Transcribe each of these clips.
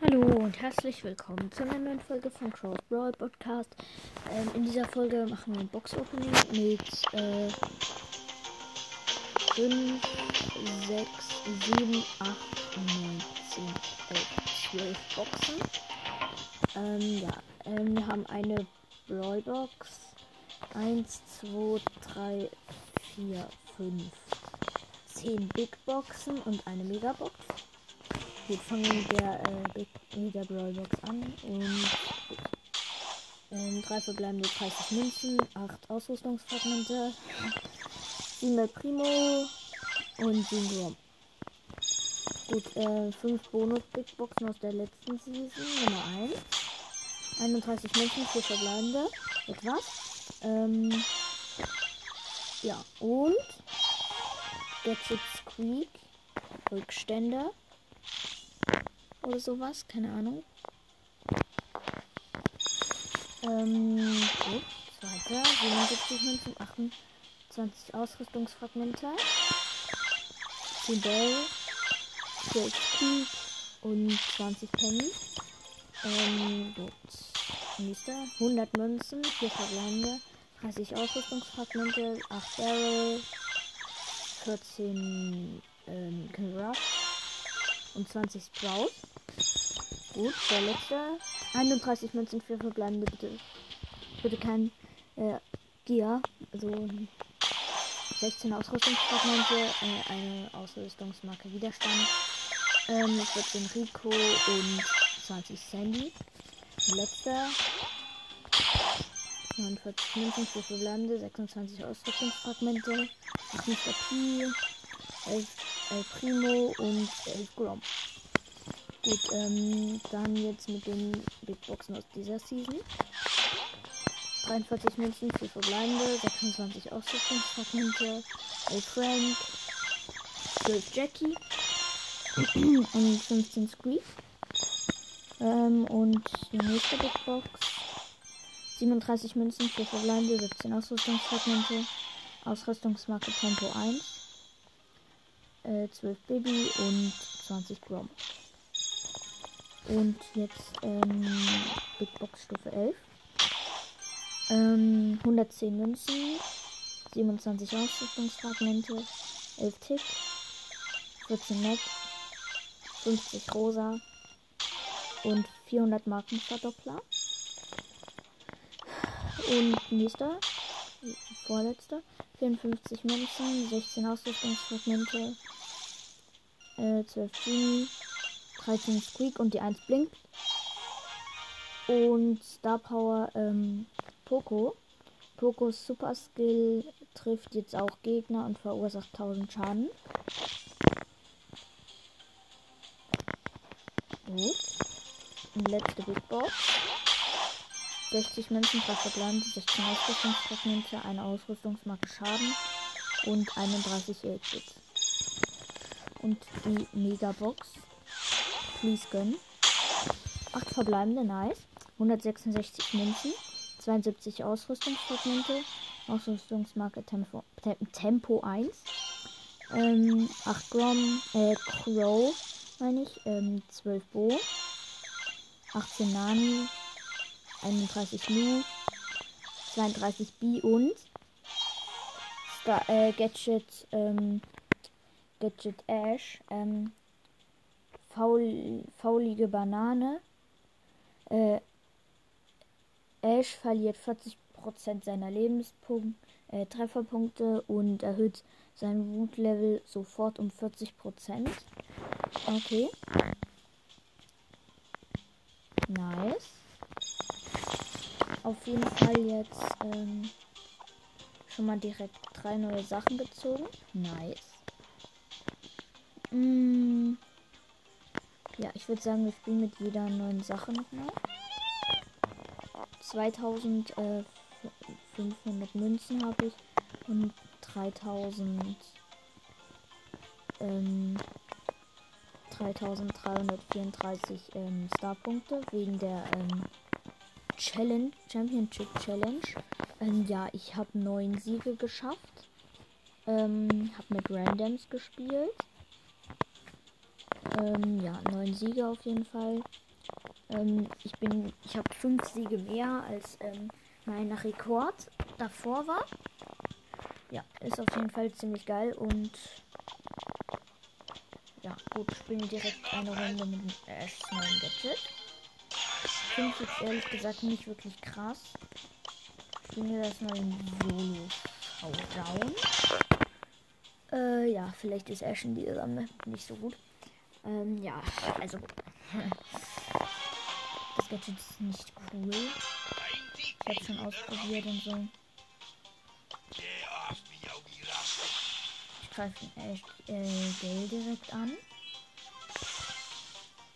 Hallo und herzlich willkommen zu einer neuen Folge von Cross Brawl Podcast. Ähm, in dieser Folge machen wir ein Box Opening mit äh, 5, 6, 7, 8, 9, 10, 11, 12 Boxen. Ähm, ja, ähm, wir haben eine Brawl Box. 1, 2, 3, 4, 5, 10 Big Boxen und eine Megabox. Gut, fangen wir mit der, äh, mit der Brawlbox an. Und ähm, drei verbleibende 30 Münzen, 8 Ausrüstungsfragmente, 7 Primo und 7 Grom. Gut, äh, 5 Bonus-Big Boxen aus der letzten Season. Nummer 1. 31 Münzen, 4 verbleibende. Etwas. Ähm, ja, und Gadget Squeak. Rückstände oder sowas, keine Ahnung. Ähm, gut, zweiter, 77 Münzen, 28 Ausrüstungsfragmente, 10 Bell, 12 Cube und 20 Penny. Ähm, gut. Nächster, 100 Münzen, 4 verbleibende, 30 Ausrüstungsfragmente, 8 Barrel, 14 ähm, Ruff und 20 Sprout. Gut, der letzte. 31 Münzen für verbleibende, bitte. Bitte kein äh, Gear. Also 16 Ausrüstungsfragmente, äh, eine Ausrüstungsmarke Widerstand. Ähm, 14 Rico und 20 Sandy. Der letzte. 49 Münzen für verbleibende, 26 Ausrüstungsfragmente, 8 Mr. P, 11 El Primo und 11 Grom. Gut, ähm, dann jetzt mit den Big Boxen aus dieser Season. 43 Münzen, 4 verbleibende, 26 Ausrüstungsfragmente, 11 Frank, 12 Jackie und 15 Squeak. Ähm, und die nächste Big Box. 37 Münzen, 4 verbleibende, 17 Ausrüstungsfragmente, Ausrüstungsmarke Tempo 1, äh, 12 Baby und 20 Grom. Und jetzt ähm, Big Box Stufe 11. Ähm, 110 Münzen, 27 Ausrüstungsfragmente, 11 Tick, 14 Mac, 50 Rosa und 400 Markenverdoppler. Und nächster, vorletzter, 54 Münzen, 16 Ausrüstungsfragmente, äh, 12 Genie, 13 Squeak und die 1 blinkt. Und Star Power ähm, Poco. Pocos Super Skill trifft jetzt auch Gegner und verursacht 1000 Schaden. Gut. Und letzte Big Box. 60 Münzen, 3 verbleibende, 16 Ausrüstungsfragmente, eine Ausrüstungsmarke Schaden und 31 Bits. Und die Megabox Please gönnen. 8 verbleibende, nice. 166 Münzen. 72 Ausrüstungsfragmente. Ausrüstungsmarke Tempo, Tempo 1. Ähm, 8 Grom, äh, Crow, meine ich. Ähm, 12 Bo. 18 Nani. 31 Lu. 32 B und Star, äh, Gadget, ähm, Gadget Ash. Ähm, faul, faulige Banane. Äh, Ash verliert 40% seiner Lebenspunkte, äh, Trefferpunkte und erhöht sein Wutlevel sofort um 40%. Okay. Nice. Auf jeden Fall jetzt ähm, schon mal direkt drei neue Sachen gezogen. Nice. Mm. Ja, ich würde sagen, wir spielen mit jeder neuen Sache nochmal. 2500 Münzen habe ich und 3000 ähm, 3334 ähm, Starpunkte wegen der ähm, Challenge, Championship Challenge. Ähm, ja, ich habe neun Siege geschafft. Ähm, habe mit Randoms gespielt. Ähm, ja, neun Siege auf jeden Fall. Ähm, ich bin, ich habe fünf Siege mehr als ähm, mein Rekord davor war. Ja, ist auf jeden Fall ziemlich geil und ja, gut, spielen direkt eine Runde mit dem Ash neuen Gadget. Finde jetzt ehrlich gesagt nicht wirklich krass. Spielen wir das mal in Solo Showdown. Äh, ja, vielleicht ist Ash in dieser Map nicht so gut. Ähm, ja, also. Das Gadget ist nicht cool. Ich habe schon ausprobiert und so. Ich greife echt äh, Gale direkt an.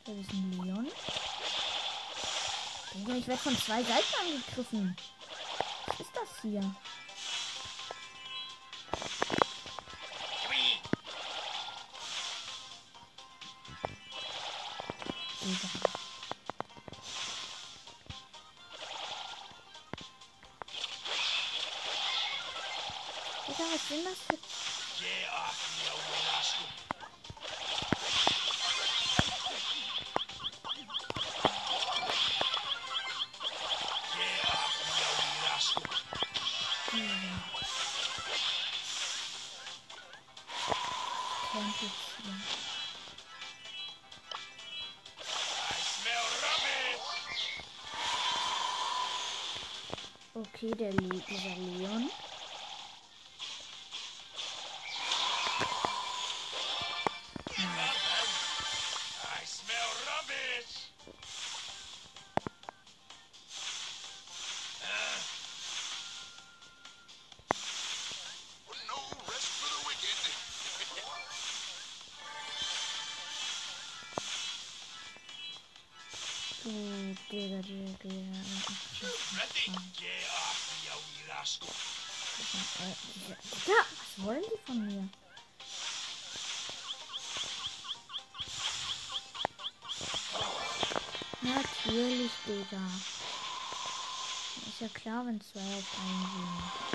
Das ist ein Leon. Ich werde von zwei Seiten angegriffen. Was ist das hier? Digga. Digga, Okay, der Le dieser Leon. Digga, Digga, Digga. Digga, was wollen die von mir? Natürlich, Digga. Ist ja klar, wenn zwei auf einen sind.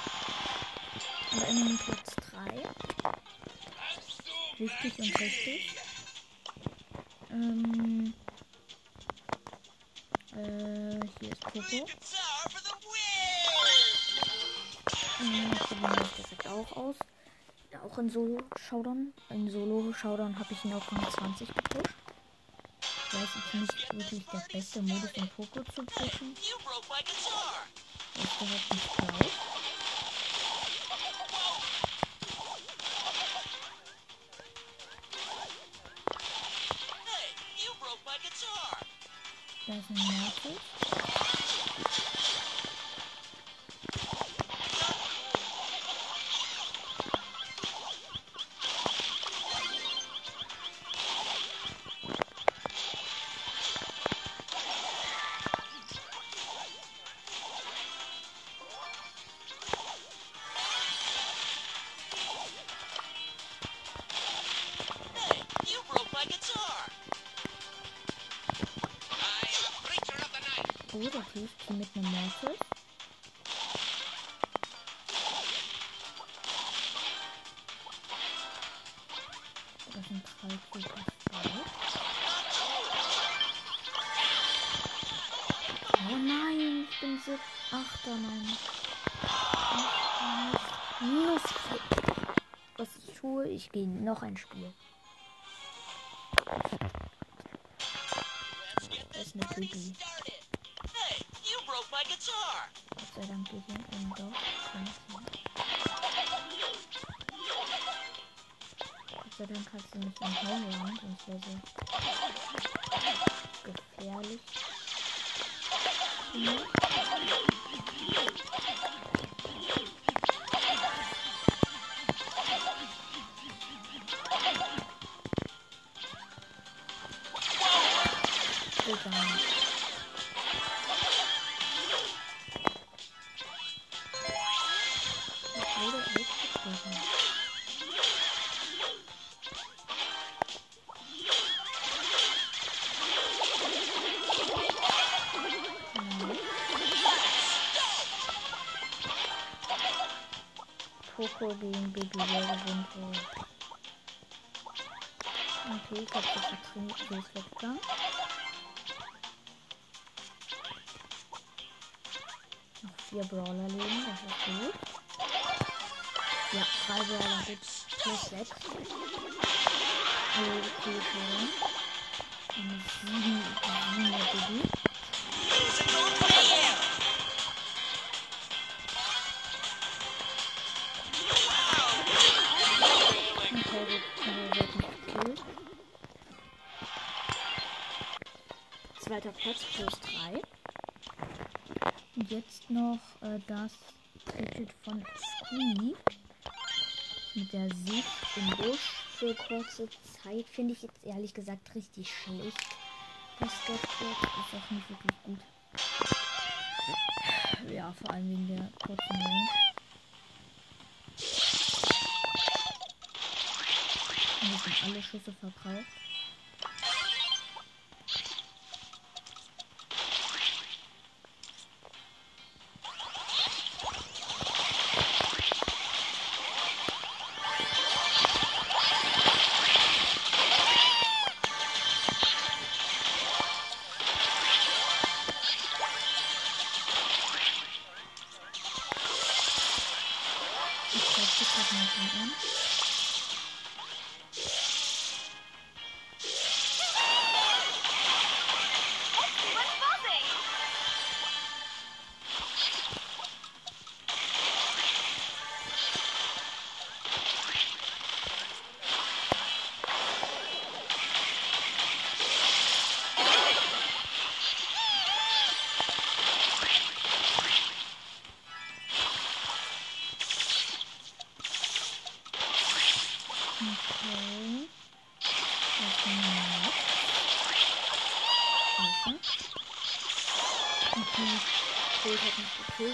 Aber immerhin Platz 3. Wichtig und richtig. Ähm. Hier ist Ich probiere das direkt auch aus. Auch in Solo-Showdown. In Solo-Showdown habe ich ihn auf Rang 20 gepusht. Ich weiß jetzt nicht wirklich der beste Modus, um Poco zu pushen. Das ist direkt nicht gleich. Hier mit einem Mortis. Das sind drei drauf. Oh nein, ich bin so. Achter, nein. Minus. Was ich tue, ich gehe noch ein Spiel. Das ist eine Creepy. Gott sei Dank geht hier ein Dorf. Gott sei Dank hast du nicht im Homeland, sonst wäre so gefährlich. Mhm. Poco gegen Baby Wer gewinnt wohl. Okay, ich habe das vertreten, so ist weggegangen. Noch vier Brawler leben, das ist gut. Ja, drei Brawler gibt plus sechs. Also, okay, schon. Und sieben, sieben Baby. Zweiter Platz plus drei. Und jetzt noch äh, das Gadget von Squeak. Mit der Sicht im Busch für kurze Zeit finde ich jetzt ehrlich gesagt richtig schlecht. Das Gadget ist auch nicht wirklich gut. Ja, vor allem wegen der kurzen. Und jetzt sind alle Schüsse verbraucht.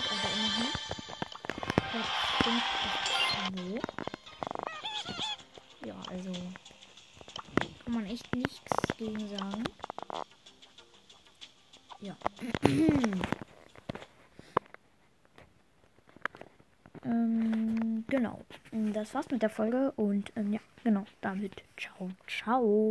Aber immerhin. 5 ist 2. Ja, also. Kann man echt nichts gegen sagen. Ja. ähm, genau. Das war's mit der Folge und ähm, ja, genau. Damit ciao, ciao.